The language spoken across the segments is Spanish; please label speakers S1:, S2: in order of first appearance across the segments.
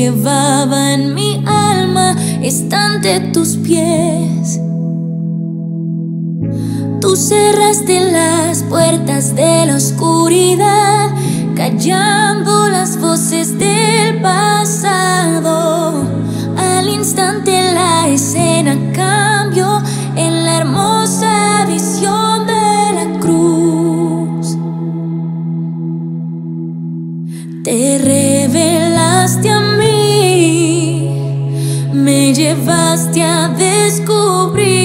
S1: llevaba en mi alma está ante tus pies. Tú cerraste las puertas de la oscuridad, callando las voces del pasado. Al instante la escena cambió en la hermosa a descobrir.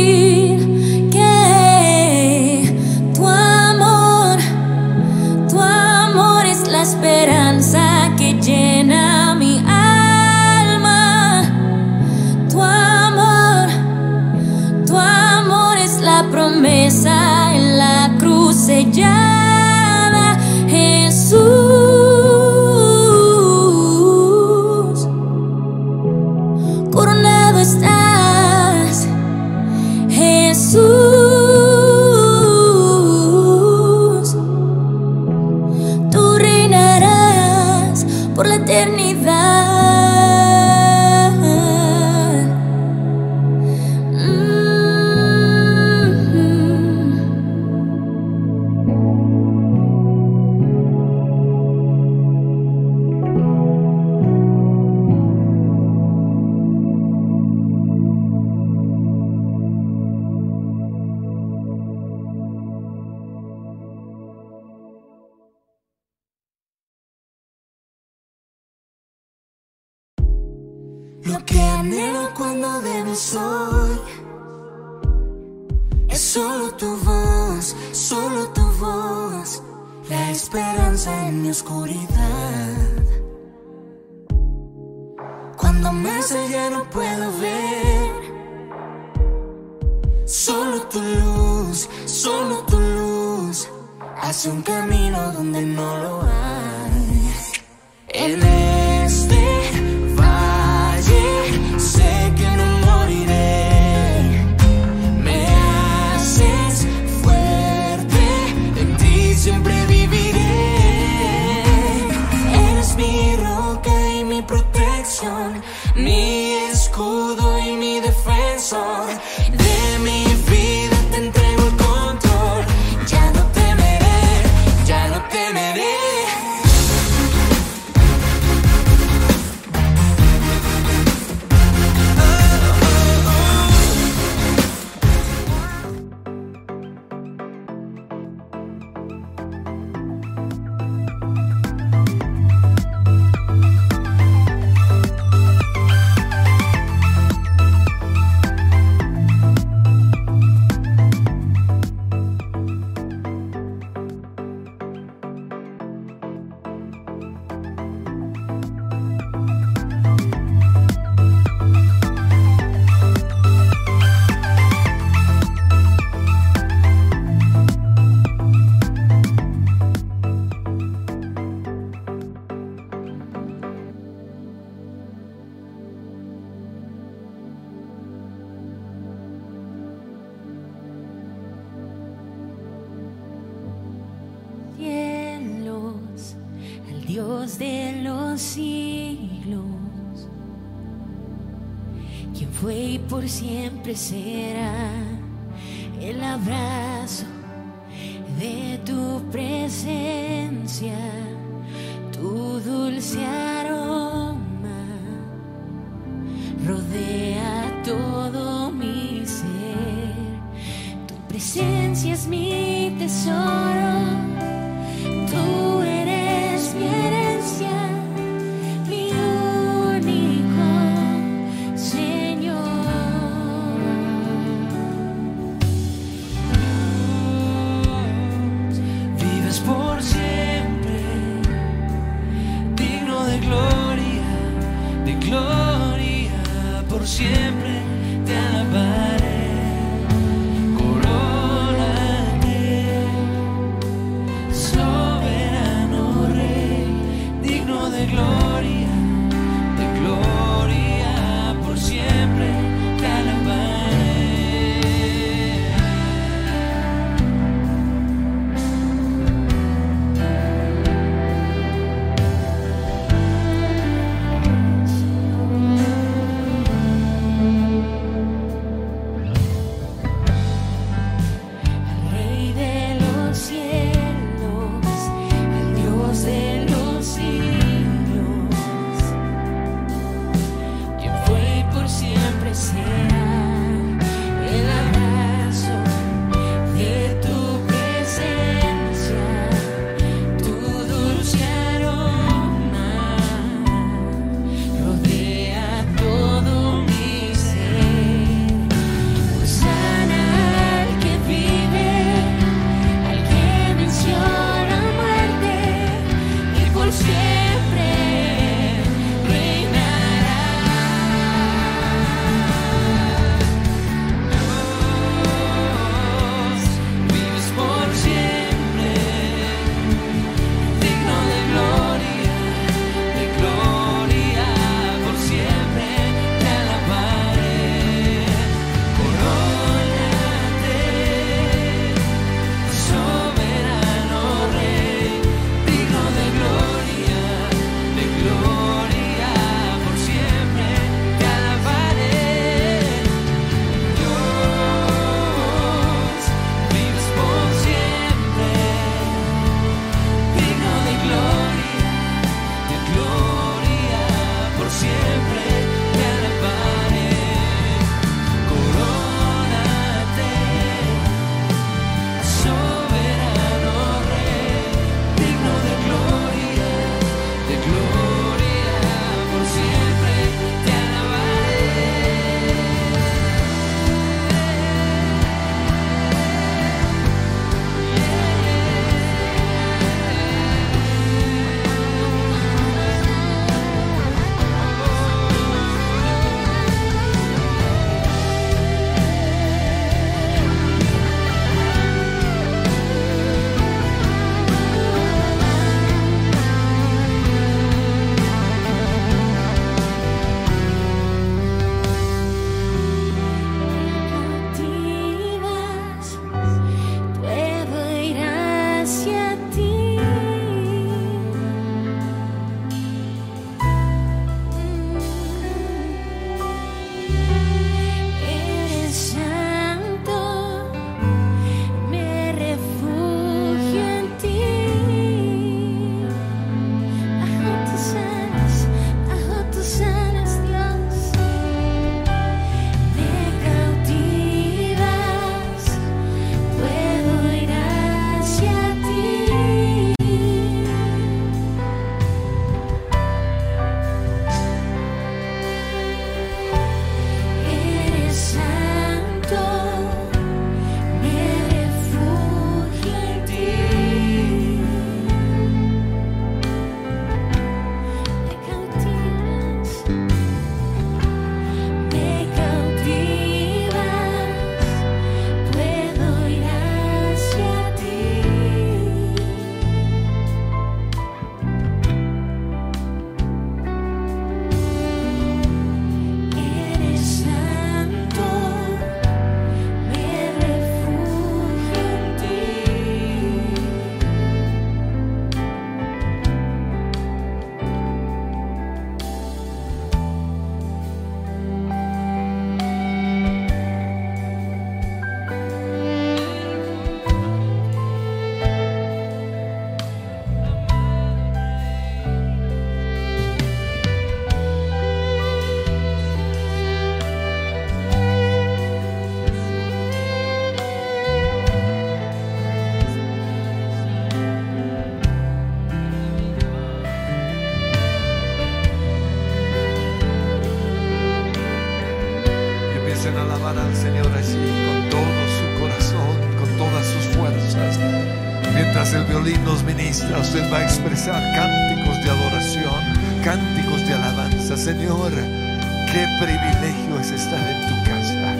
S1: Señor,
S2: qué privilegio es estar en tu casa.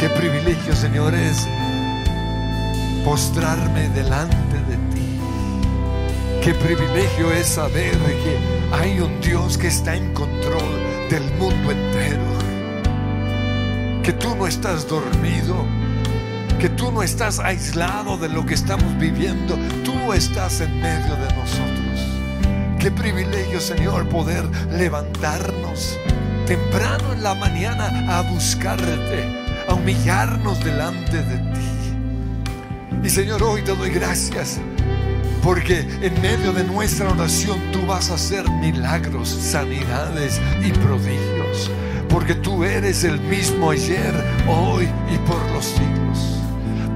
S2: Qué privilegio, Señor, es postrarme delante de ti. Qué privilegio es saber que hay un Dios que está en control del mundo entero. Que tú no estás dormido, que tú no estás aislado de lo que estamos viviendo, tú estás en medio de nosotros. Qué privilegio, Señor, poder levantarnos temprano en la mañana a buscarte, a humillarnos delante de ti. Y Señor, hoy te doy gracias porque en medio de nuestra oración tú vas a hacer milagros, sanidades y prodigios. Porque tú eres el mismo ayer, hoy y por los siglos.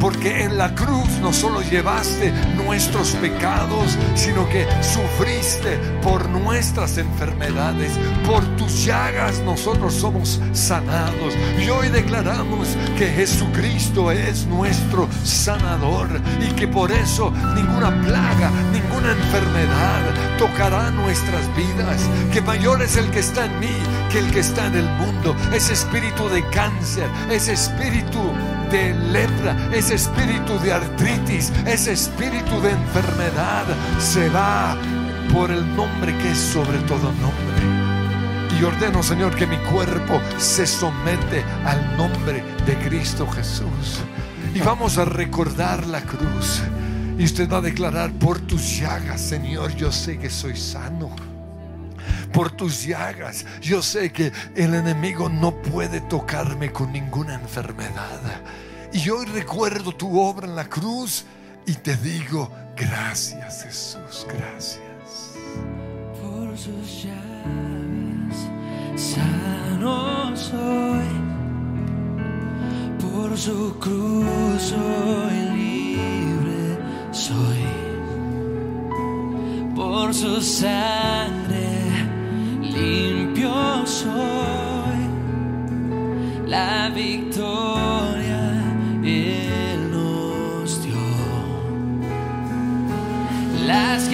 S2: Porque en la cruz no solo llevaste nuestros pecados, sino que sufriste por nuestras enfermedades. Por tus llagas nosotros somos sanados. Y hoy declaramos que Jesucristo es nuestro sanador y que por eso ninguna plaga, ninguna enfermedad tocará nuestras vidas. Que mayor es el que está en mí que el que está en el mundo. Ese espíritu de cáncer, ese espíritu de lepra, ese espíritu de artritis, ese espíritu de enfermedad se va por el nombre que es sobre todo nombre. Y ordeno, Señor, que mi cuerpo se somete al nombre de Cristo Jesús. Y vamos a recordar la cruz. Y usted va a declarar, por tus llagas, Señor, yo sé que soy sano por tus llagas. Yo sé que el enemigo no puede tocarme con ninguna enfermedad. Y hoy recuerdo tu obra en la cruz y te digo, gracias Jesús, gracias.
S3: Por sus llagas sano soy. Por su cruz soy libre, soy. Por su sangre limpio soy. La victoria Él nos dio. Las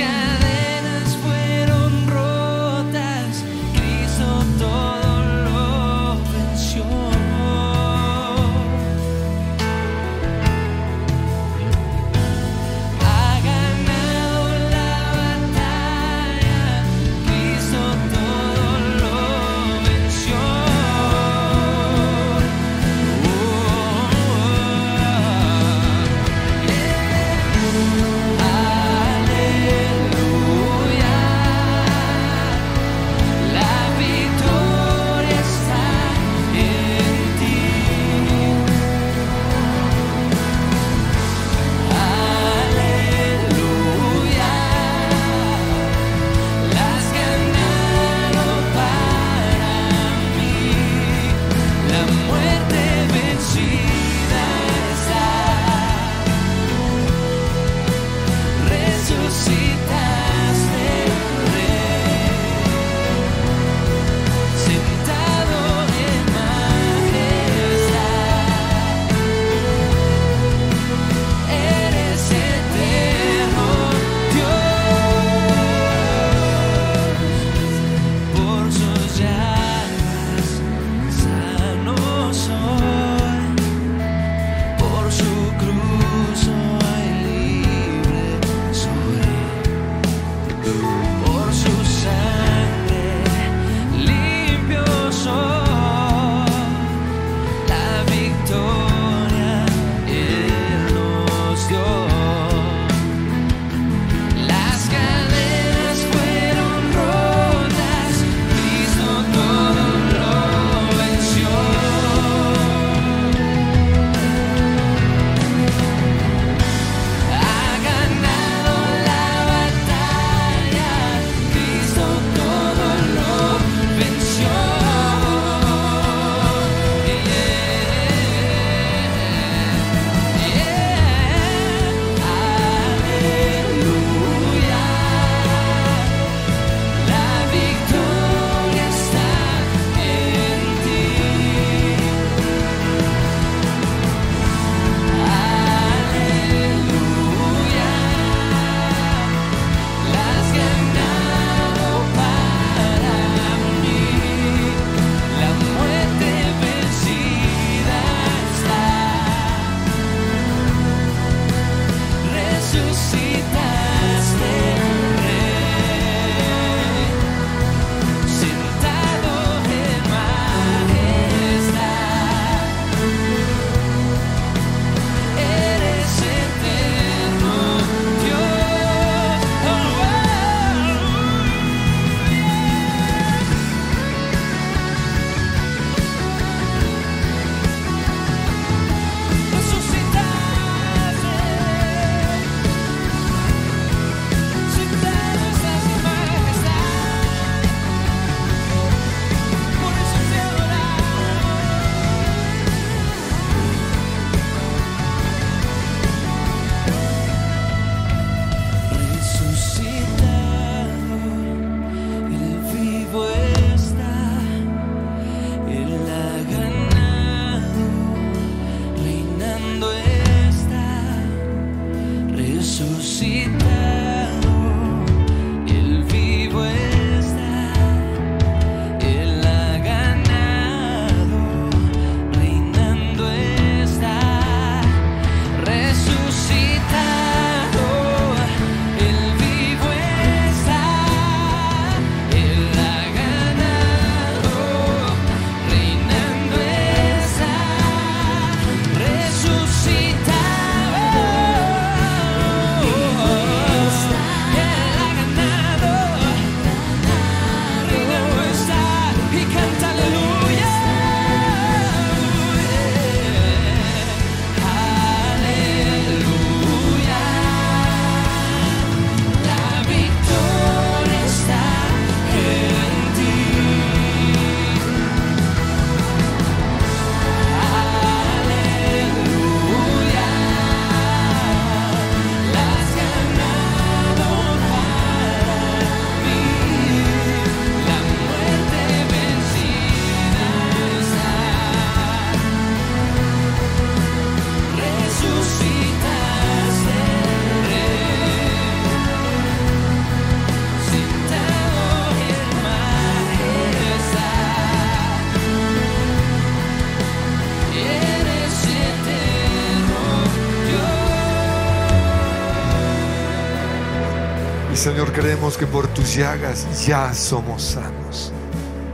S2: Señor, creemos que por tus llagas ya somos sanos.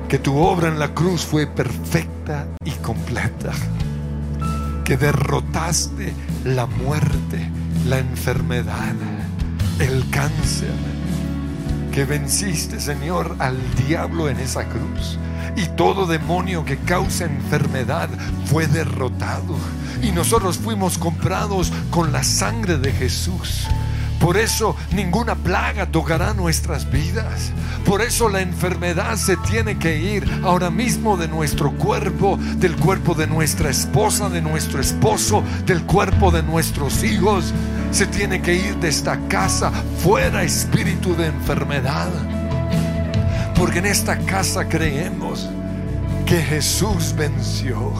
S2: Que tu obra en la cruz fue perfecta y completa. Que derrotaste la muerte, la enfermedad, el cáncer. Que venciste, Señor, al diablo en esa cruz. Y todo demonio que causa enfermedad fue derrotado. Y nosotros fuimos comprados con la sangre de Jesús. Por eso ninguna plaga tocará nuestras vidas. Por eso la enfermedad se tiene que ir ahora mismo de nuestro cuerpo, del cuerpo de nuestra esposa, de nuestro esposo, del cuerpo de nuestros hijos. Se tiene que ir de esta casa fuera espíritu de enfermedad. Porque en esta casa creemos que Jesús venció,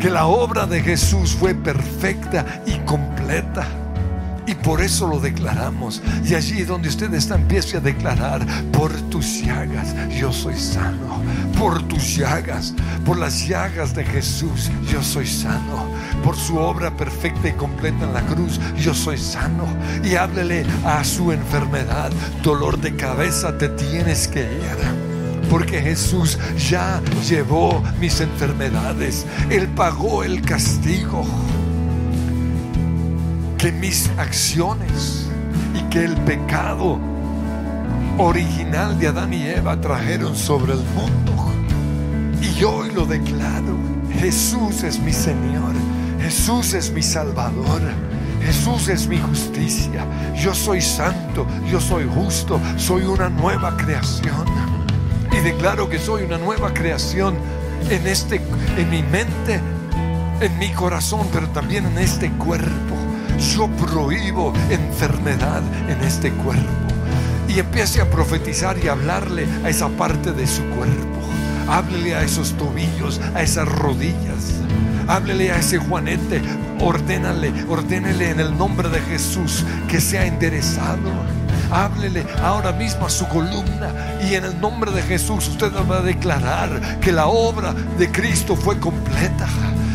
S2: que la obra de Jesús fue perfecta y completa. Y por eso lo declaramos. Y allí donde usted está, empiece a declarar, por tus llagas yo soy sano. Por tus llagas, por las llagas de Jesús yo soy sano. Por su obra perfecta y completa en la cruz yo soy sano. Y háblele a su enfermedad, dolor de cabeza, te tienes que ir. Porque Jesús ya llevó mis enfermedades. Él pagó el castigo que mis acciones y que el pecado original de Adán y Eva trajeron sobre el mundo. Y hoy lo declaro, Jesús es mi Señor, Jesús es mi Salvador. Jesús es mi justicia. Yo soy santo, yo soy justo, soy una nueva creación. Y declaro que soy una nueva creación en este en mi mente, en mi corazón, pero también en este cuerpo. Yo prohíbo enfermedad en este cuerpo. Y empiece a profetizar y hablarle a esa parte de su cuerpo. Háblele a esos tobillos, a esas rodillas. Háblele a ese Juanete. Ordénale, ordénele en el nombre de Jesús que sea enderezado. Háblele ahora mismo a su columna y en el nombre de Jesús usted va a declarar que la obra de Cristo fue completa.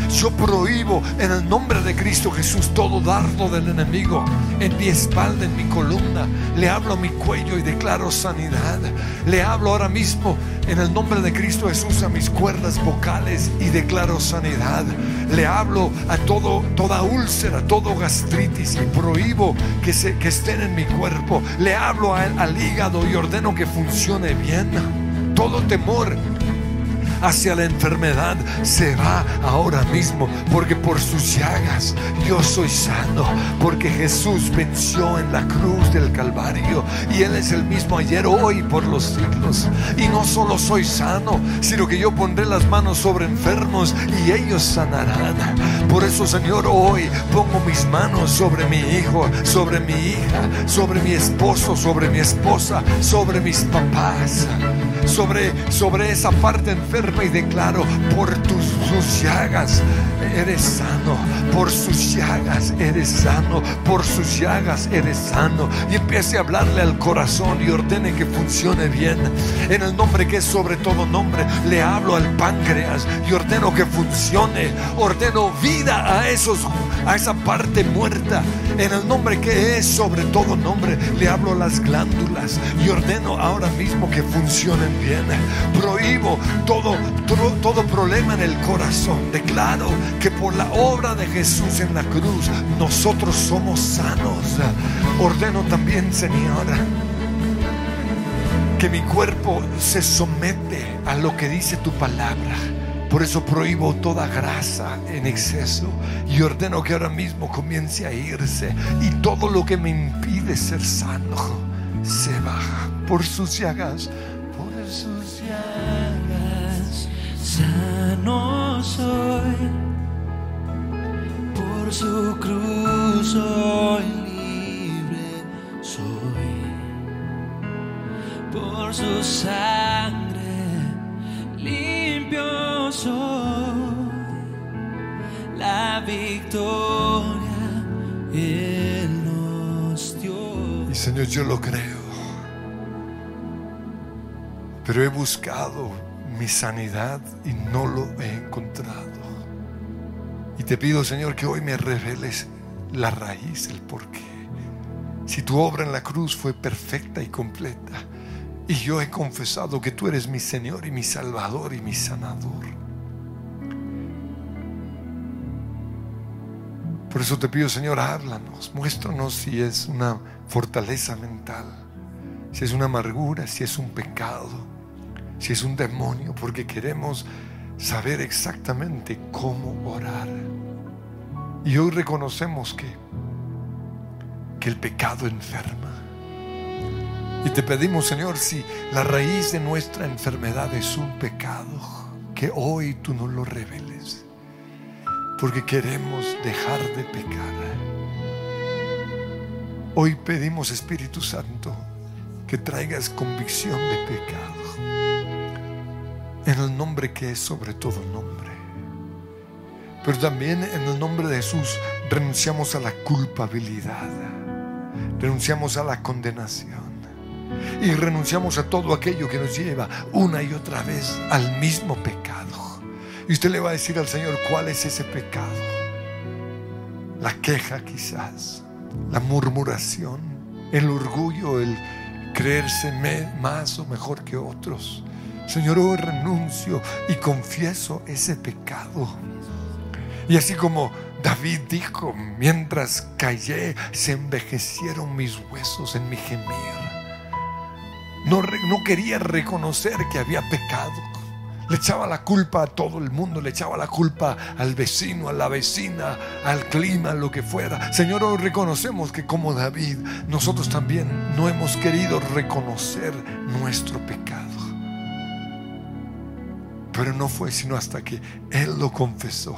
S2: Yo prohíbo en el nombre de Cristo Jesús todo dardo del enemigo en mi espalda, en mi columna. Le hablo a mi cuello y declaro sanidad. Le hablo ahora mismo en el nombre de Cristo Jesús a mis cuerdas vocales y declaro sanidad. Le hablo a todo, toda úlcera, todo gastritis y prohíbo que, se, que estén en mi cuerpo. Le hablo al hígado y ordeno que funcione bien. Todo temor hacia la enfermedad se va ahora mismo, porque por sus llagas yo soy sano, porque Jesús venció en la cruz del Calvario y Él es el mismo ayer, hoy, por los siglos. Y no solo soy sano, sino que yo pondré las manos sobre enfermos y ellos sanarán. Por eso, Señor, hoy pongo mis manos sobre mi hijo, sobre mi hija, sobre mi esposo, sobre mi esposa, sobre mis papás sobre, sobre esa parte enferma y declaro, por tus, llagas eres sano, por sus llagas eres sano, por sus llagas eres sano. Y empiece a hablarle al corazón y ordene que funcione bien. En el nombre que es sobre todo nombre, le hablo al páncreas y ordeno que funcione. Ordeno vida a esos, a esa parte muerta. En el nombre que es sobre todo nombre, le hablo las glándulas y ordeno ahora mismo que funcionen bien. Prohíbo todo, todo, todo problema en el corazón. Declaro que por la obra de Jesús en la cruz, nosotros somos sanos. Ordeno también, Señor, que mi cuerpo se somete a lo que dice tu palabra. Por eso prohíbo toda grasa en exceso y ordeno que ahora mismo comience a irse y todo lo que me impide ser sano se baja. Por sus llagas, por sus
S3: llagas sano soy, por su cruz soy libre soy, por su sangre limpio la victoria.
S2: Y Señor, yo lo creo. Pero he buscado mi sanidad y no lo he encontrado. Y te pido, Señor, que hoy me reveles la raíz, el porqué. Si tu obra en la cruz fue perfecta y completa, y yo he confesado que tú eres mi Señor y mi Salvador y mi sanador. Por eso te pido, Señor, háblanos, muéstranos si es una fortaleza mental, si es una amargura, si es un pecado, si es un demonio, porque queremos saber exactamente cómo orar. Y hoy reconocemos que, que el pecado enferma. Y te pedimos, Señor, si la raíz de nuestra enfermedad es un pecado, que hoy tú nos lo reveles. Porque queremos dejar de pecar. Hoy pedimos, Espíritu Santo, que traigas convicción de pecado. En el nombre que es sobre todo nombre. Pero también en el nombre de Jesús renunciamos a la culpabilidad. Renunciamos a la condenación. Y renunciamos a todo aquello que nos lleva una y otra vez al mismo pecado. Y usted le va a decir al Señor cuál es ese pecado. La queja quizás, la murmuración, el orgullo, el creerse más o mejor que otros. Señor, hoy renuncio y confieso ese pecado. Y así como David dijo, mientras callé, se envejecieron mis huesos en mi gemir. No, no quería reconocer que había pecado. Le echaba la culpa a todo el mundo, le echaba la culpa al vecino, a la vecina, al clima, lo que fuera. Señor, reconocemos que como David, nosotros también no hemos querido reconocer nuestro pecado. Pero no fue sino hasta que Él lo confesó,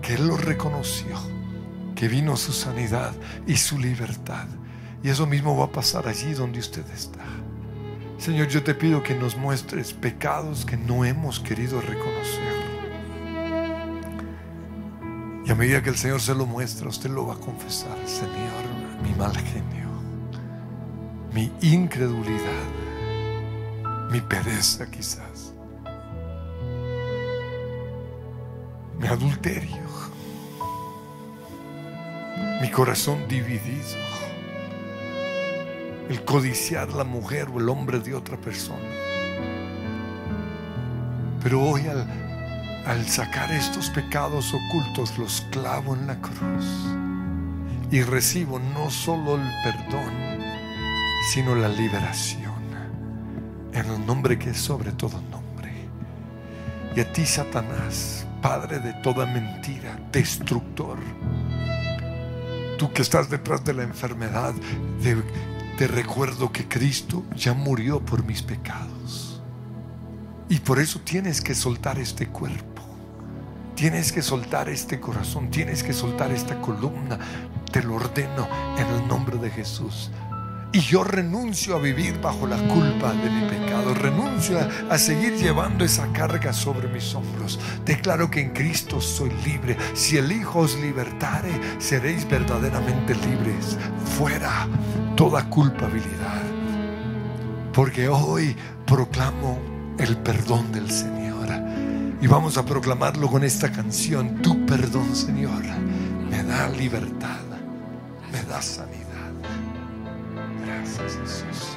S2: que Él lo reconoció, que vino su sanidad y su libertad. Y eso mismo va a pasar allí donde usted está. Señor, yo te pido que nos muestres pecados que no hemos querido reconocer. Y a medida que el Señor se lo muestra, usted lo va a confesar, Señor, mi mal genio, mi incredulidad, mi pereza quizás, mi adulterio, mi corazón dividido el codiciar la mujer o el hombre de otra persona. Pero hoy al, sacar estos pecados ocultos los clavo en la cruz y recibo no solo el perdón, sino la liberación en el nombre que es sobre todo nombre. Y a ti, Satanás, Padre de toda mentira, destructor, tú que estás detrás de la enfermedad, de te recuerdo que Cristo ya murió por mis pecados. Y por eso tienes que soltar este cuerpo. Tienes que soltar este corazón. Tienes que soltar esta columna. Te lo ordeno en el nombre de Jesús. Y yo renuncio a vivir bajo la culpa de mi pecado. Renuncio a, a, seguir llevando esa carga sobre mis hombros. Declaro que en Cristo soy libre. Si el Hijo os libertare, seréis verdaderamente libres. Fuera toda culpabilidad. Porque hoy proclamo el perdón del Señor. Y vamos a proclamarlo con esta canción. Tu perdón, Señor, me da libertad, me da sanidad. Gracias, Jesús.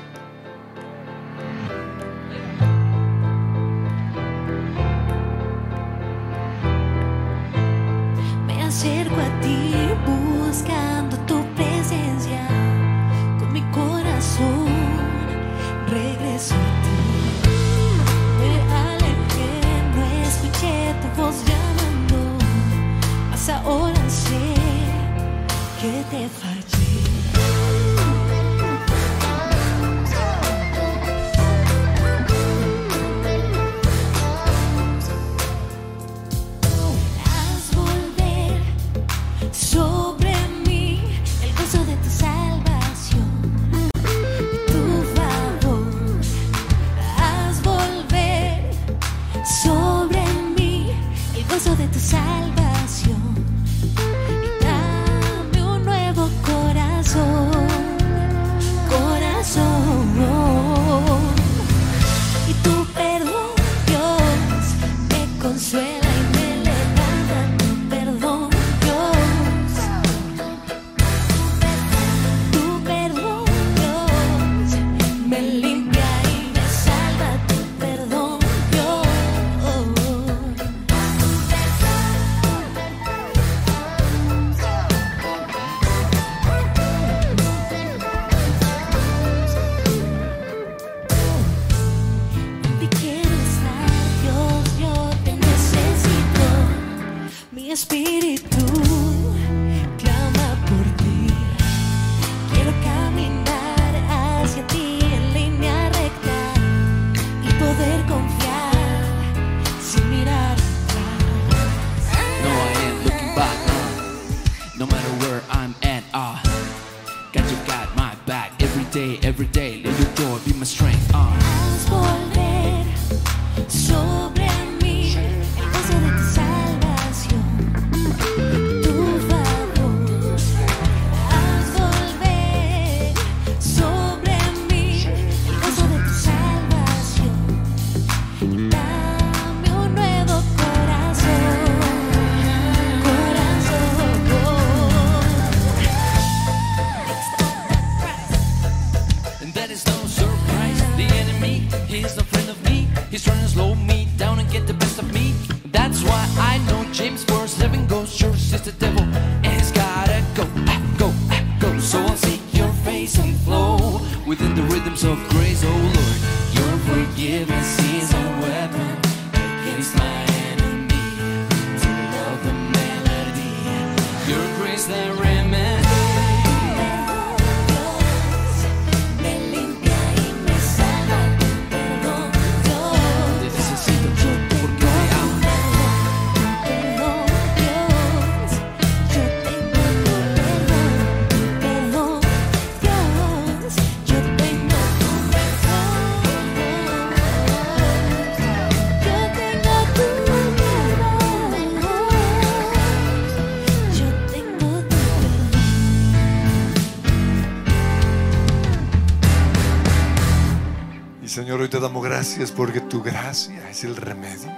S2: Te damos gracias porque tu gracia es el remedio.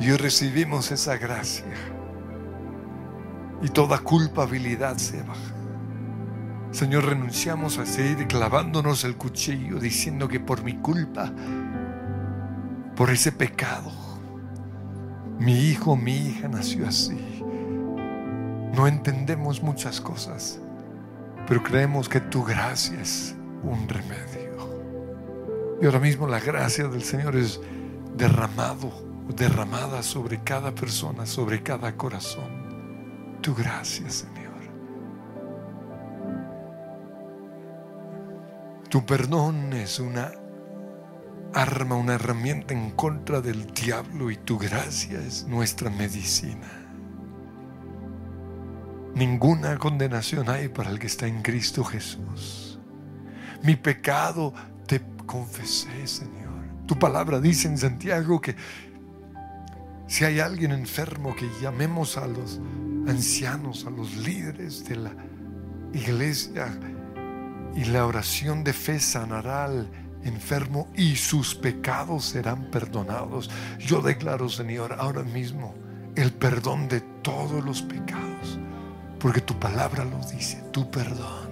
S2: Y hoy recibimos esa gracia. Y toda culpabilidad se baja. Señor, renunciamos a seguir clavándonos el cuchillo diciendo que por mi culpa, por ese pecado, mi hijo, mi hija nació así. No entendemos muchas cosas pero creemos que tu gracia es un remedio. Y ahora mismo la gracia del Señor es derramado, derramada sobre cada persona, sobre cada corazón. Tu gracia, Señor. Tu perdón es una arma, una herramienta en contra del diablo y tu gracia es nuestra medicina. Ninguna condenación hay para el que está en Cristo Jesús. Mi pecado te confesé, Señor. Tu palabra dice en Santiago que si hay alguien enfermo, que llamemos a los ancianos, a los líderes de la iglesia y la oración de fe sanará al enfermo y sus pecados serán perdonados. Yo declaro, Señor, ahora mismo el perdón de todos los pecados. Porque tu palabra lo dice, tu perdón,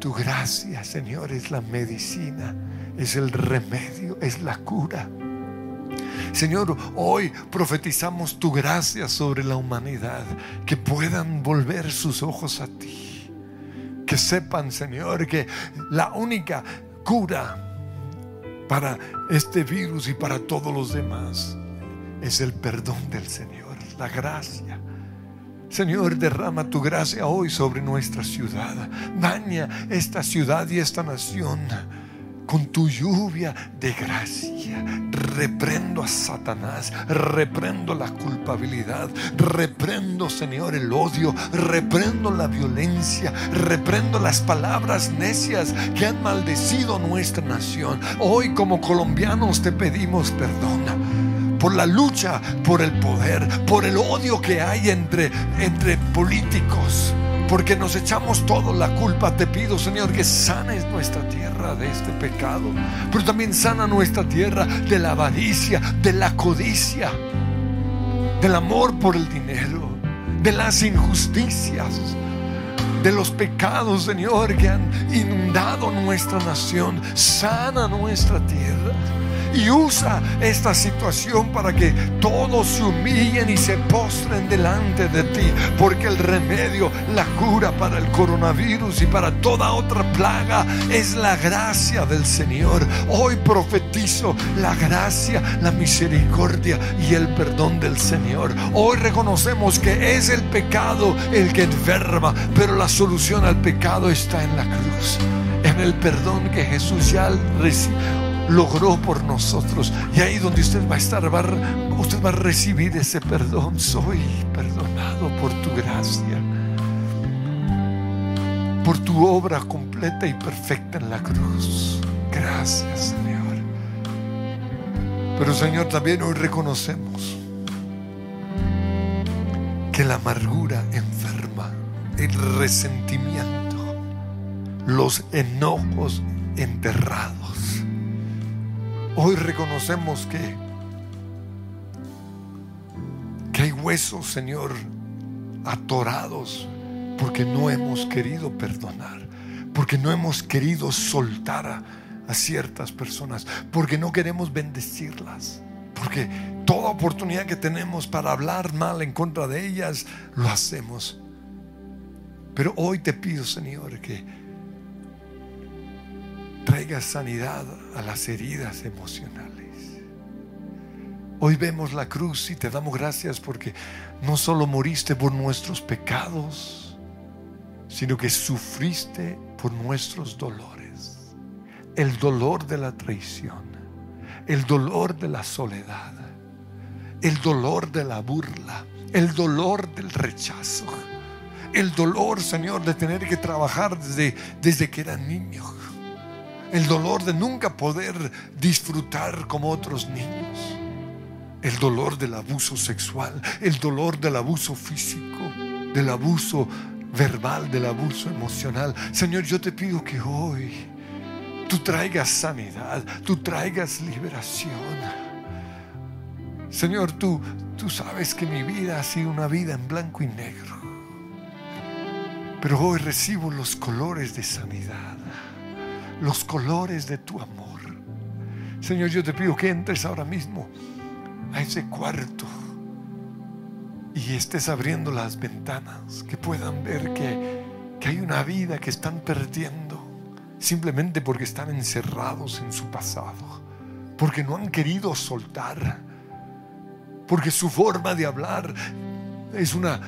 S2: tu gracia, Señor, es la medicina, es el remedio, es la cura. Señor, hoy profetizamos tu gracia sobre la humanidad, que puedan volver sus ojos a ti, que sepan, Señor, que la única cura para este virus y para todos los demás es el perdón del Señor, la gracia. Señor, derrama tu gracia hoy sobre nuestra ciudad. Daña esta ciudad y esta nación con tu lluvia de gracia. Reprendo a Satanás, reprendo la culpabilidad, reprendo, Señor, el odio, reprendo la violencia, reprendo las palabras necias que han maldecido nuestra nación. Hoy como colombianos te pedimos perdón por la lucha por el poder, por el odio que hay entre, entre políticos, porque nos echamos toda la culpa. Te pido, Señor, que sanes nuestra tierra de este pecado, pero también sana nuestra tierra de la avaricia, de la codicia, del amor por el dinero, de las injusticias. De los pecados, Señor, que han inundado nuestra nación. Sana nuestra tierra. Y usa esta situación para que todos se humillen y se postren delante de ti. Porque el remedio, la cura para el coronavirus y para toda otra plaga es la gracia del Señor. Hoy profetizo la gracia, la misericordia y el perdón del Señor. Hoy reconocemos que es el pecado el que enferma, pero la solución al pecado está en la cruz, en el perdón que Jesús ya logró por nosotros. Y ahí donde usted va a estar, usted va a recibir ese perdón. Soy perdonado por tu gracia, por tu obra completa y perfecta en la cruz. Gracias, Señor. Pero Señor, también hoy reconocemos que la amargura enferma, el resentimiento, los enojos enterrados. Hoy reconocemos que, que hay huesos, Señor, atorados porque no hemos querido perdonar, porque no hemos querido soltar a, a ciertas personas, porque no queremos bendecirlas, porque toda oportunidad que tenemos para hablar mal en contra de ellas, lo hacemos. Pero hoy te pido, Señor, que traigas sanidad a las heridas emocionales. Hoy vemos la cruz y te damos gracias porque no solo moriste por nuestros pecados, sino que sufriste por nuestros dolores. El dolor de la traición, el dolor de la soledad, el dolor de la burla, el dolor del rechazo, el dolor, Señor, de tener que trabajar desde, desde que era niño, el dolor de nunca poder disfrutar como otros niños, el dolor del abuso sexual, el dolor del abuso físico, del abuso verbal, del abuso emocional. Señor, yo te pido que hoy tú traigas sanidad, tú traigas liberación. Señor, tú, tú sabes que mi vida ha sido una vida en blanco y negro. Pero hoy recibo los colores de sanidad, los colores de tu amor. Señor, yo te pido que entres ahora mismo a ese cuarto y estés abriendo las ventanas, que puedan ver que, que hay una vida que están perdiendo simplemente porque están encerrados en su pasado, porque no han querido soltar porque su forma de hablar es una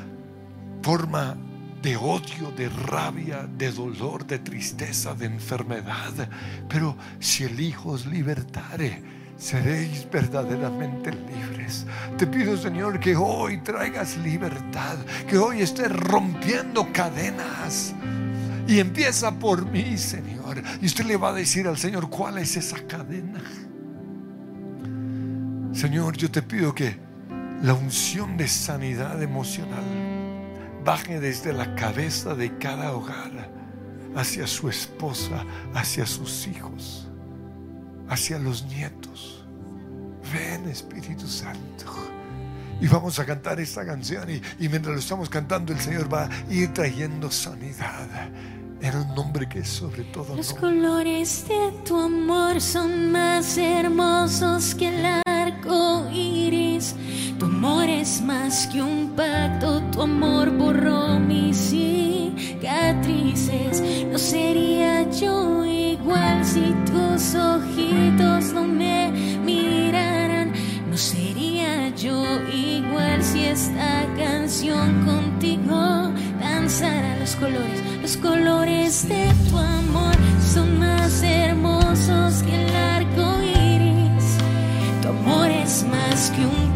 S2: forma de odio, de rabia, de dolor, de tristeza, de enfermedad. Pero si el Hijo os libertare, seréis verdaderamente libres. Te pido, Señor, que hoy traigas libertad, que hoy estés rompiendo cadenas. Y empieza por mí, Señor. Y usted le va a decir al Señor, ¿cuál es esa cadena? Señor, yo te pido que la unción de sanidad emocional baje desde la cabeza de cada hogar hacia su esposa, hacia sus hijos, hacia los nietos. Ven Espíritu Santo. Y vamos a cantar esta canción y, mientras lo estamos cantando el Señor va a ir trayendo sanidad. Era un nombre que es sobre todo.
S4: Los colores de tu amor son más hermosos que el arco iris. Tu amor es más que un pacto, tu amor borró mis cicatrices. No sería yo igual si tus ojitos no me miraran. No sería yo igual si esta canción contigo danzara los colores. Los colores de tu amor son más hermosos que el arco iris. Tu amor es más que un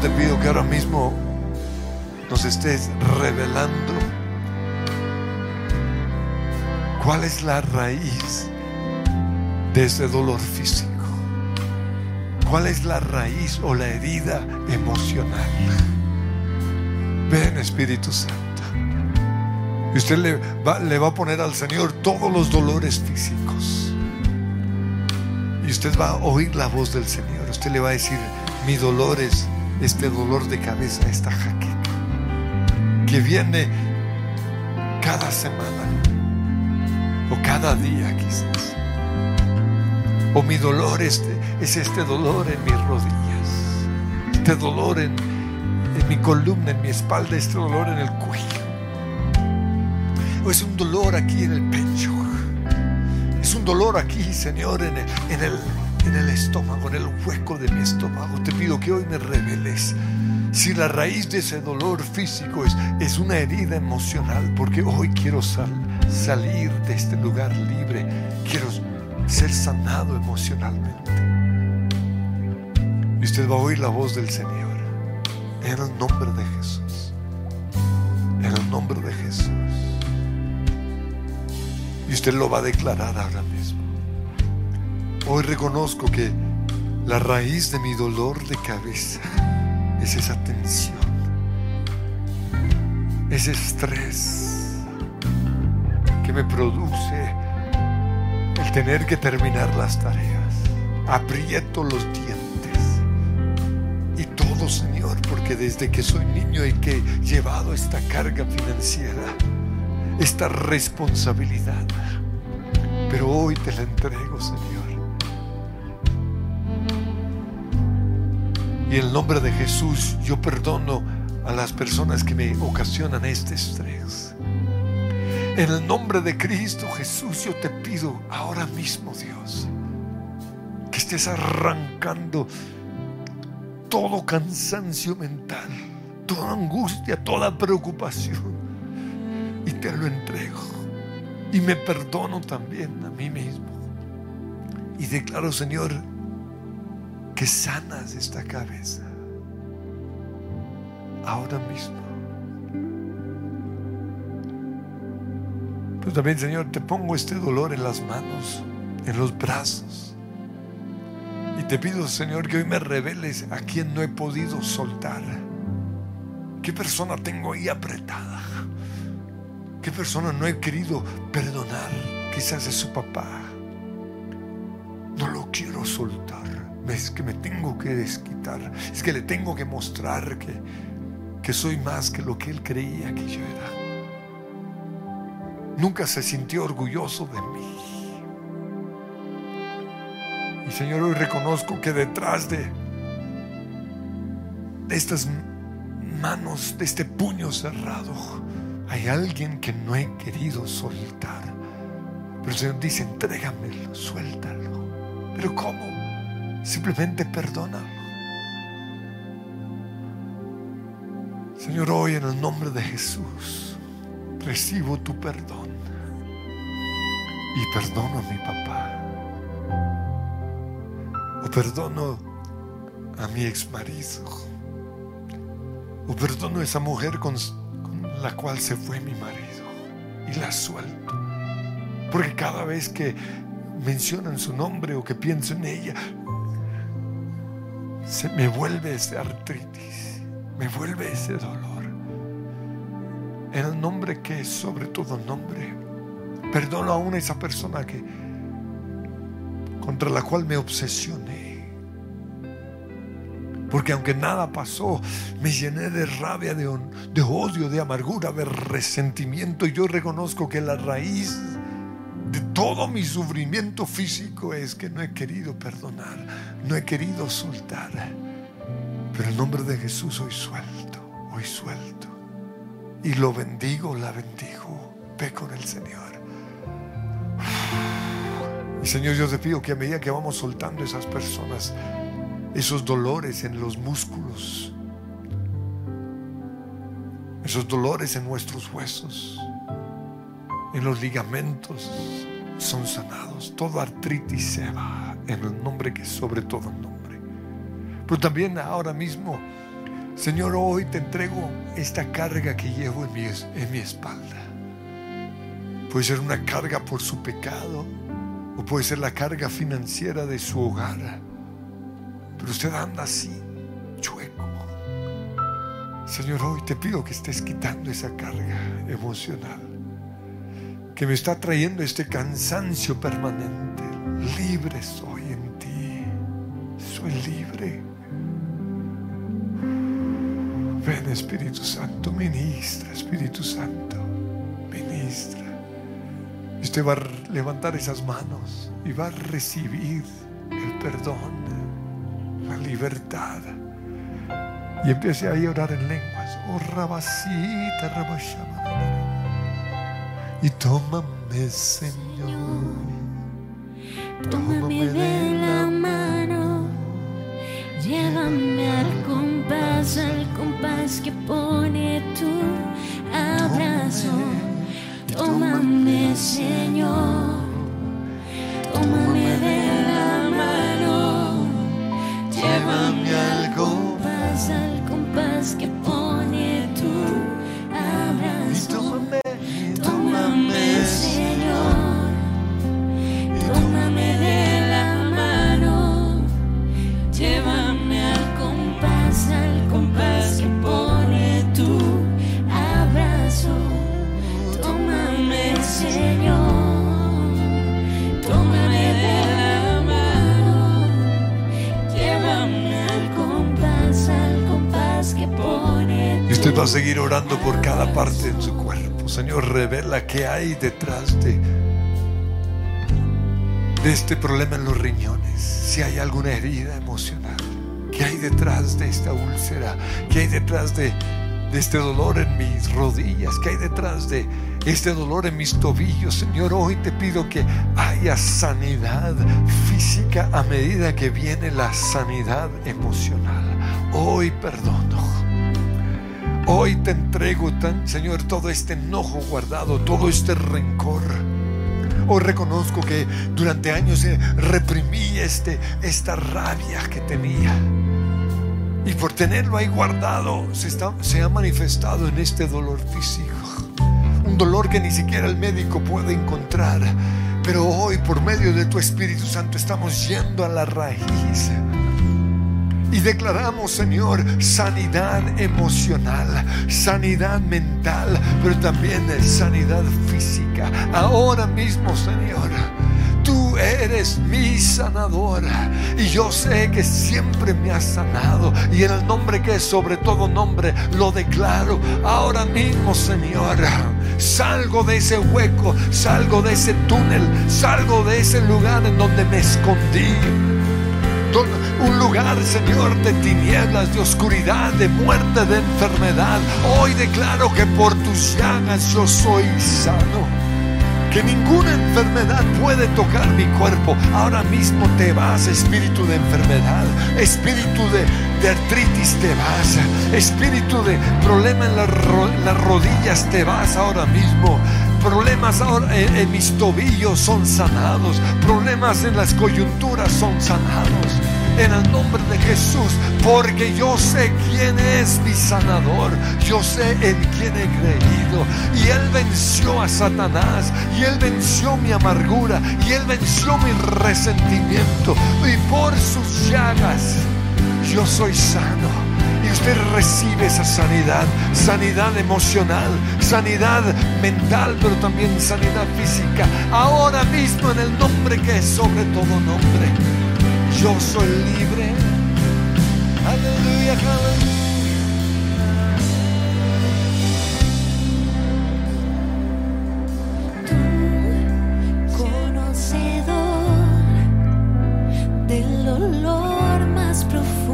S2: te pido que ahora mismo nos estés revelando cuál es la raíz de ese dolor físico. ¿Cuál es la raíz o la herida emocional? Ven Espíritu Santo. Y usted le va, le va a poner al Señor todos los dolores físicos. Y usted va a oír la voz del Señor. Usted le va a decir, mi dolor es este dolor de cabeza, esta jaqueca, que viene cada semana o cada día quizás. O mi dolor este, es este dolor en mis rodillas, este dolor en, en mi columna, en mi espalda, este dolor en el cuello. O es un dolor aquí en el pecho. Es un dolor aquí, Señor, en el, en el, en el estómago, en el hueco de mi estómago. Te pido que hoy me reveles si la raíz de ese dolor físico es, es una herida emocional, porque hoy quiero sal, salir de este lugar libre, quiero ser sanado emocionalmente. Y usted va a oír la voz del Señor en el nombre de Jesús. En el nombre de Jesús. Y usted lo va a declarar ahora mismo. Hoy reconozco que la raíz de mi dolor de cabeza es esa tensión, ese estrés que me produce el tener que terminar las tareas. Aprieto los dientes. Y todo, Señor, porque desde que soy niño he que llevado esta carga financiera esta responsabilidad. Pero hoy te la entrego, Señor. Y en el nombre de Jesús yo perdono a las personas que me ocasionan este estrés. En el nombre de Cristo Jesús yo te pido ahora mismo, Dios, que estés arrancando todo cansancio mental, toda angustia, toda preocupación y te lo entrego. Y me perdono también a mí mismo. Y declaro, Señor, que sanas esta cabeza. Ahora mismo. Pero también, Señor, te pongo este dolor en las manos, en los brazos. Y te pido, Señor, que hoy me reveles a quien no he podido soltar. ¿Qué persona tengo ahí apretada? ¿Qué persona no he querido perdonar? Quizás es su papá. No lo quiero soltar. Es que me tengo que desquitar. Es que le tengo que mostrar que, que soy más que lo que él creía que yo era. Nunca se sintió orgulloso de mí. Y Señor, hoy reconozco que detrás de, de estas manos, de este puño cerrado, hay alguien que no he querido soltar. Pero el Señor dice, entrégamelo, suéltalo. Pero ¿cómo? Simplemente perdónalo. Señor, hoy en el nombre de Jesús recibo tu perdón. Y perdono a mi papá. O perdono a mi ex marido. O perdono a esa mujer con la cual se fue mi marido y la suelto. Porque cada vez que mencionan su nombre o que pienso en ella, se me vuelve ese artritis, me vuelve ese dolor. En el nombre que es sobre todo nombre, perdono aún a esa persona que contra la cual me obsesioné. Porque aunque nada pasó, me llené de rabia, de, odio, de amargura, de resentimiento. Y yo reconozco que la raíz de todo mi sufrimiento físico es que no he querido perdonar, no he querido soltar. Pero en nombre de Jesús hoy suelto, hoy suelto. Y lo bendigo, la bendigo. Ve con el Señor. Y Señor, yo te pido que a medida que vamos soltando esas personas, esos dolores en los músculos, esos dolores en nuestros huesos, en los ligamentos, son sanados. Toda artritis se va en el nombre que es sobre todo nombre. Pero también ahora mismo, Señor, hoy te entrego esta carga que llevo en mi, en mi espalda. Puede ser una carga por su pecado o puede ser la carga financiera de su hogar. Pero usted anda así, chueco. Señor, hoy te pido que estés quitando esa carga emocional que me está trayendo este cansancio permanente. Libre soy en ti. Soy libre. Ven Espíritu Santo, ministra, Espíritu Santo, ministra. Usted va a levantar esas manos y va a recibir el perdón, la libertad. Y empiece a orar en lenguas. Oh, rabasita, rabashama. Y tómame, Señor.
S4: Tómame de la mano, llévame al compás, al compás que pone tu abrazo. Tómame, Señor,
S2: va a seguir orando por cada parte de su cuerpo. Señor, revela qué hay detrás de, de este problema en los riñones. Si hay alguna herida emocional. ¿Qué hay detrás de esta úlcera? ¿Qué hay detrás de, de este dolor en mis rodillas? ¿Qué hay detrás de este dolor en mis tobillos? Señor, hoy te pido que haya sanidad física a medida que viene la sanidad emocional. Hoy perdono. Hoy te entrego, Señor, todo este enojo guardado, todo este rencor. Hoy reconozco que durante años eh, reprimí este, esta rabia que tenía. Y por tenerlo ahí guardado, se, se ha manifestado en este dolor físico. Un dolor que ni siquiera el médico puede encontrar. Pero hoy, por medio de tu Espíritu Santo, estamos yendo a la raíz. Y declaramos, Señor, sanidad emocional, sanidad mental, pero también sanidad física. Ahora mismo, Señor, tú eres mi sanadora. Y yo sé que siempre me has sanado. Y en el nombre que es sobre todo nombre, lo declaro. Ahora mismo, Señor, salgo de ese hueco, salgo de ese túnel, salgo de ese lugar en donde me escondí un lugar, Señor, de tinieblas, de oscuridad, de muerte, de enfermedad. Hoy declaro que por tus llagas yo soy sano. Que ninguna enfermedad puede tocar mi cuerpo. Ahora mismo te vas, espíritu de enfermedad, espíritu de, de artritis te vas, espíritu de problema en, las rodillas te vas ahora mismo. Problemas ahora en, en mis tobillos son sanados. Problemas en las coyunturas son sanados. En el nombre de Jesús, porque yo sé quién es mi sanador. Yo sé en quién he creído. Y Él venció a Satanás. Y Él venció mi amargura. Y Él venció mi resentimiento. Y por sus llagas yo soy sano. Y usted recibe esa sanidad, sanidad emocional, sanidad mental, pero también sanidad física. Ahora mismo en el nombre que es sobre todo nombre, yo soy libre. Aleluya, aleluya.
S4: del dolor más profundo.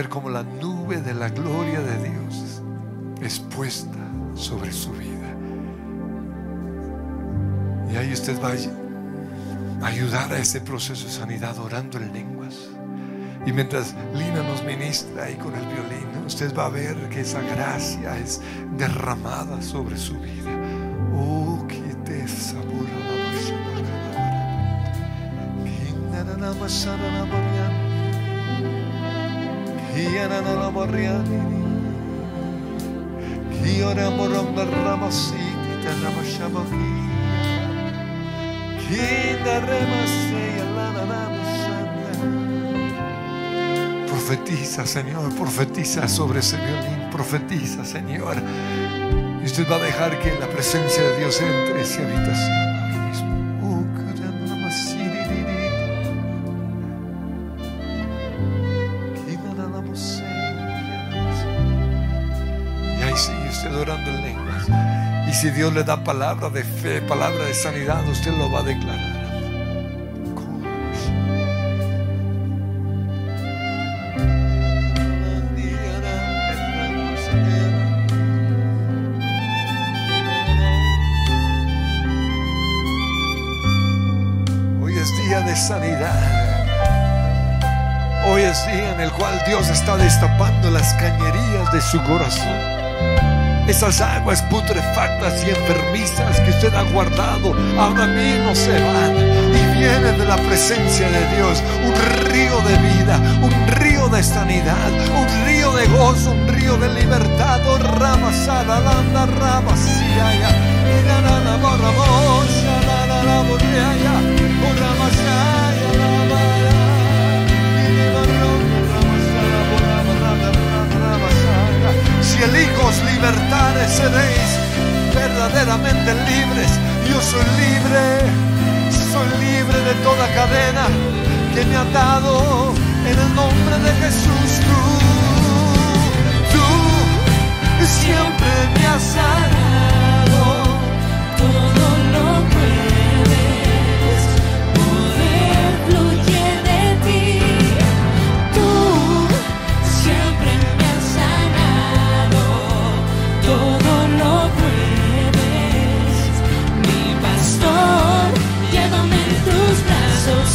S2: Ver como la nube de la gloria de Dios es puesta sobre su vida. Y ahí usted va a ayudar a ese proceso de sanidad orando en lenguas. Y mientras Lina nos ministra ahí con el violín, usted va a ver que esa gracia es derramada sobre su vida. Oh, que te sabora Profetiza, Señor, profetiza sobre ese violín, profetiza, Señor. Y usted va a dejar que la presencia de Dios entre a esa habitación orando en lenguas. Y si Dios le da palabra de fe, palabra de sanidad, usted lo va a declarar. Hoy es día de sanidad. Hoy es día en el cual Dios está destapando las cañerías de su corazón. Esas aguas putrefactas y enfermizas que usted ha guardado ahora mismo se van y vienen de la presencia de Dios. Un río de vida, un río de sanidad, un río de gozo, un río de libertad. Oh. Si eligos libertades seréis verdaderamente libres. Yo soy libre, soy libre de toda cadena que me ha dado en el nombre de Jesús. Tú, tú siempre me has.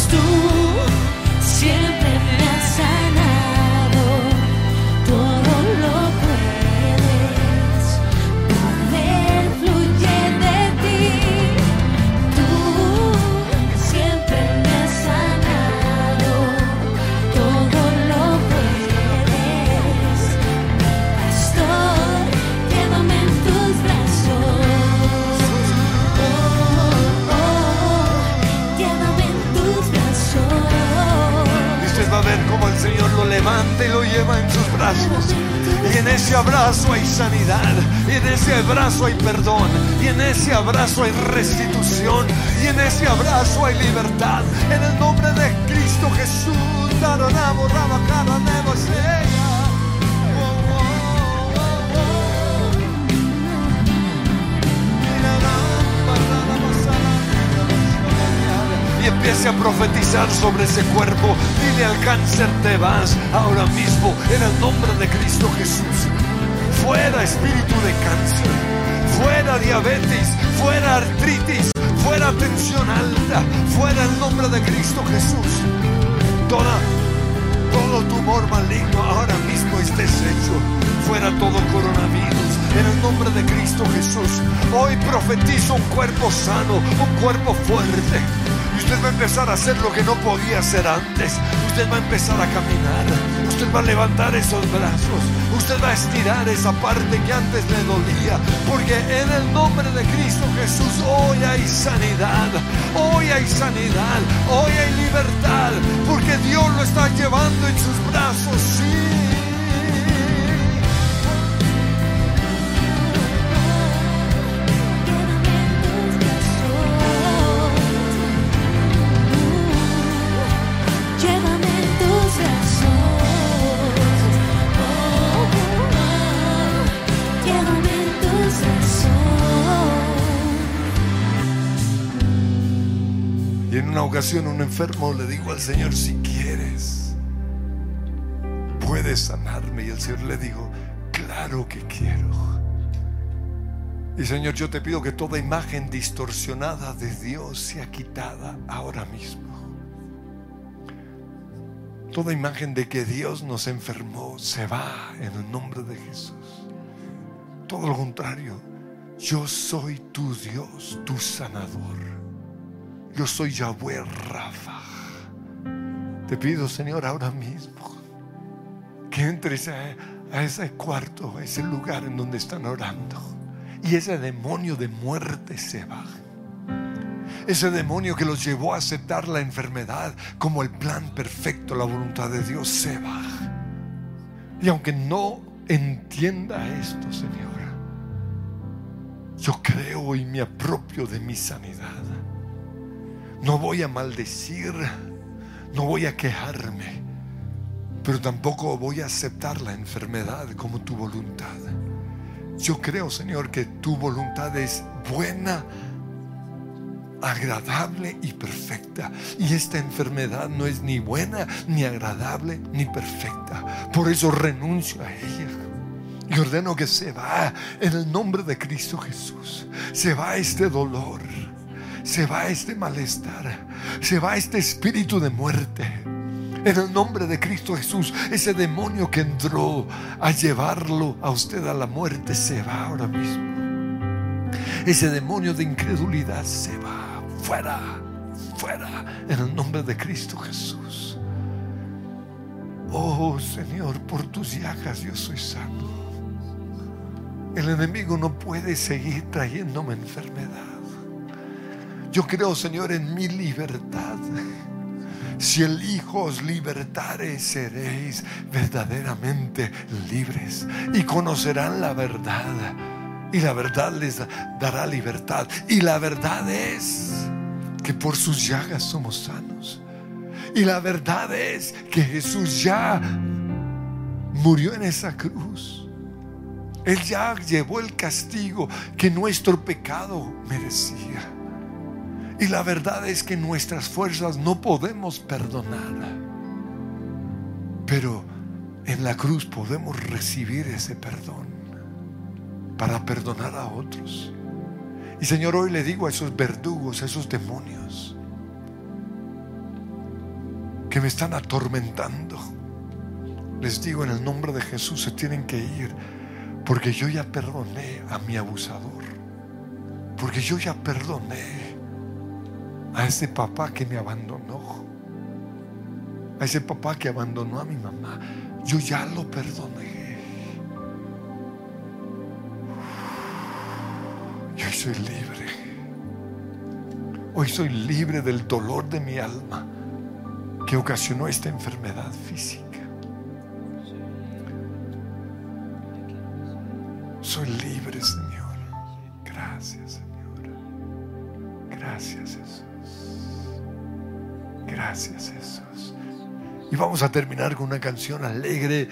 S4: Brazos.
S2: Ese abrazo hay perdón. Y en ese abrazo hay restitución. Y en ese abrazo hay libertad. En el nombre de Cristo Jesús. Y empiece a profetizar sobre ese cuerpo. Dile al cáncer, te vas ahora mismo en el nombre de Cristo Jesús. Fuera espíritu de cáncer, fuera diabetes, fuera artritis, fuera tensión alta, fuera el nombre de Cristo Jesús. Toda, todo tumor maligno ahora mismo es deshecho. Fuera todo coronavirus. En el nombre de Cristo Jesús. Hoy profetizo un cuerpo sano, un cuerpo fuerte. Y usted va a empezar a hacer lo que no podía hacer antes. Usted va a empezar a caminar. Usted va a levantar esos brazos. Usted va a estirar esa parte que antes le dolía. Porque en el nombre de Cristo Jesús hoy hay sanidad. Hoy hay sanidad. Hoy hay libertad. Porque Dios lo está llevando en sus brazos. Sí. Ocasión un enfermo le dijo al Señor, si quieres, puedes sanarme. Y el Señor le dijo, claro que quiero. Y Señor, yo te pido que toda imagen distorsionada de Dios sea quitada ahora mismo. Toda imagen de que Dios nos enfermó se va en el nombre de Jesús. Todo lo contrario, yo soy tu Dios, tu sanador. Yo soy Yahweh Rafa. Te pido, Señor, ahora mismo que entres a, a ese cuarto, a ese lugar en donde están orando. Y ese demonio de muerte se va. Ese demonio que los llevó a aceptar la enfermedad como el plan perfecto, la voluntad de Dios, se va. Y aunque no entienda esto, Señor, yo creo y me apropio de mi sanidad. No voy a maldecir, no voy a quejarme, pero tampoco voy a aceptar la enfermedad como tu voluntad. Yo creo, Señor, que tu voluntad es buena, agradable y perfecta. Y esta enfermedad no es ni buena, ni agradable, ni perfecta. Por eso renuncio a ella. Y ordeno que se va en el nombre de Cristo Jesús. Se va este dolor. Se va este malestar. Se va este espíritu de muerte. En el nombre de Cristo Jesús, ese demonio que entró a llevarlo a usted a la muerte se va ahora mismo. Ese demonio de incredulidad se va. Fuera, fuera. En el nombre de Cristo Jesús. Oh Señor, por tus llagas yo soy sano. El enemigo no puede seguir trayéndome enfermedad. Yo creo, Señor, en mi libertad. Si el Hijo os libertare, seréis verdaderamente libres y conocerán la verdad. Y la verdad les dará libertad. Y la verdad es que por sus llagas somos sanos. Y la verdad es que Jesús ya murió en esa cruz. Él ya llevó el castigo que nuestro pecado merecía. Y la verdad es que nuestras fuerzas no podemos perdonar. Pero en la cruz podemos recibir ese perdón para perdonar a otros. Y Señor, hoy le digo a esos verdugos, a esos demonios que me están atormentando, les digo en el nombre de Jesús, se tienen que ir, porque yo ya perdoné a mi abusador, porque yo ya perdoné a ese papá que me abandonó, a ese papá que abandonó a mi mamá, yo ya lo perdoné. Y hoy soy libre. Hoy soy libre del dolor de mi alma que ocasionó esta enfermedad física. Soy libre, Gracias, Jesús. Y vamos a terminar con una canción alegre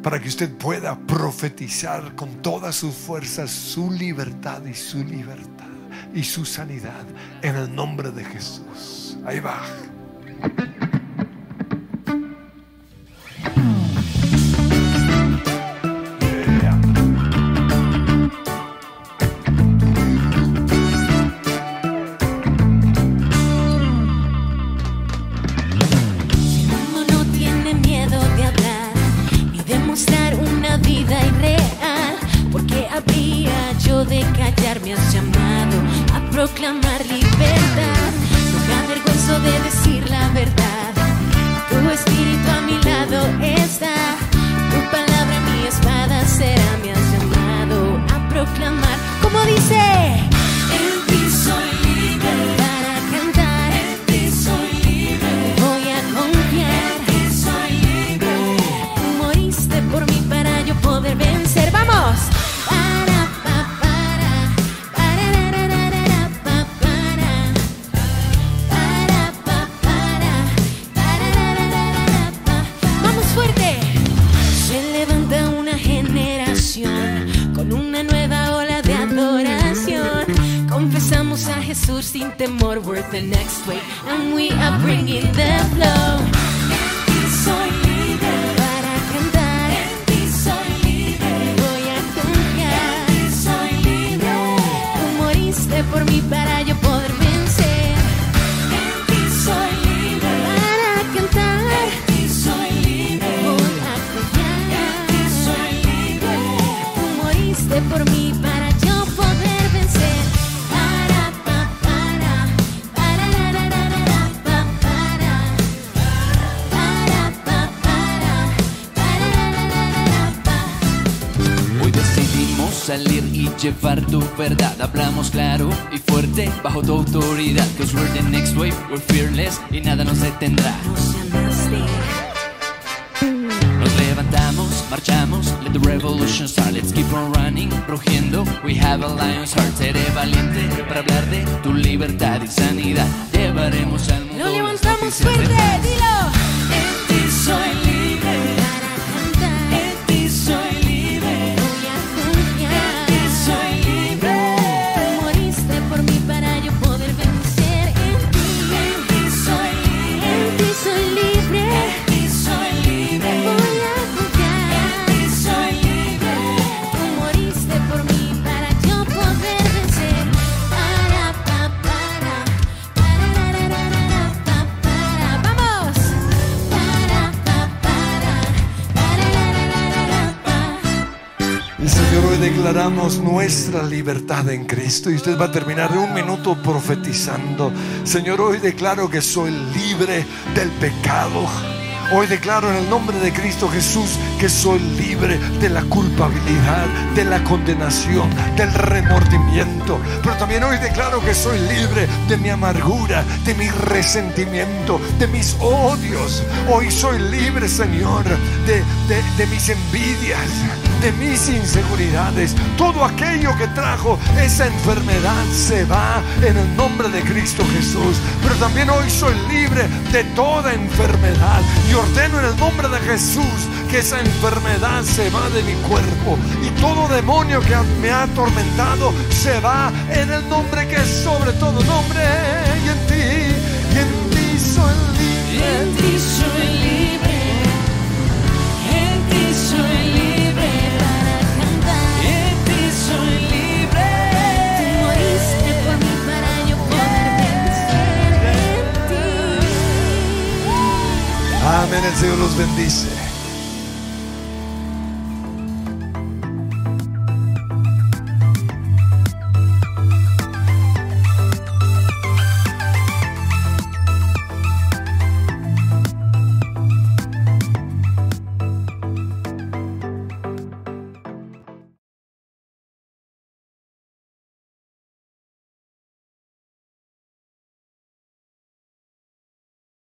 S2: para que usted pueda profetizar con todas sus fuerzas su libertad y su libertad y su sanidad en el nombre de Jesús. Ahí va.
S4: Proclamar libertad. No me avergüenzo de decir
S3: nada
S2: nuestra libertad en Cristo. Y usted va a terminar un minuto profetizando. Señor, hoy declaro que soy libre del pecado. Hoy declaro en el nombre de Cristo Jesús que soy libre de la culpabilidad, de la condenación, del remordimiento. Pero también hoy declaro que soy libre de mi amargura, de mi resentimiento, de mis odios. Hoy soy libre, Señor, de, de- de mis envidias, de mis inseguridades. Todo aquello que trajo esa enfermedad se va en el nombre de Cristo Jesús. Pero también hoy soy libre de toda enfermedad. Y ordeno en el nombre de Jesús que esa enfermedad se va de mi cuerpo. Y todo demonio que me ha atormentado se va en el nombre que es sobre todo nombre. Y en ti, y en ti soy libre.
S4: En ti soy libre, en ti soy libre vencer en ti.
S2: Amén. El Señor los bendice.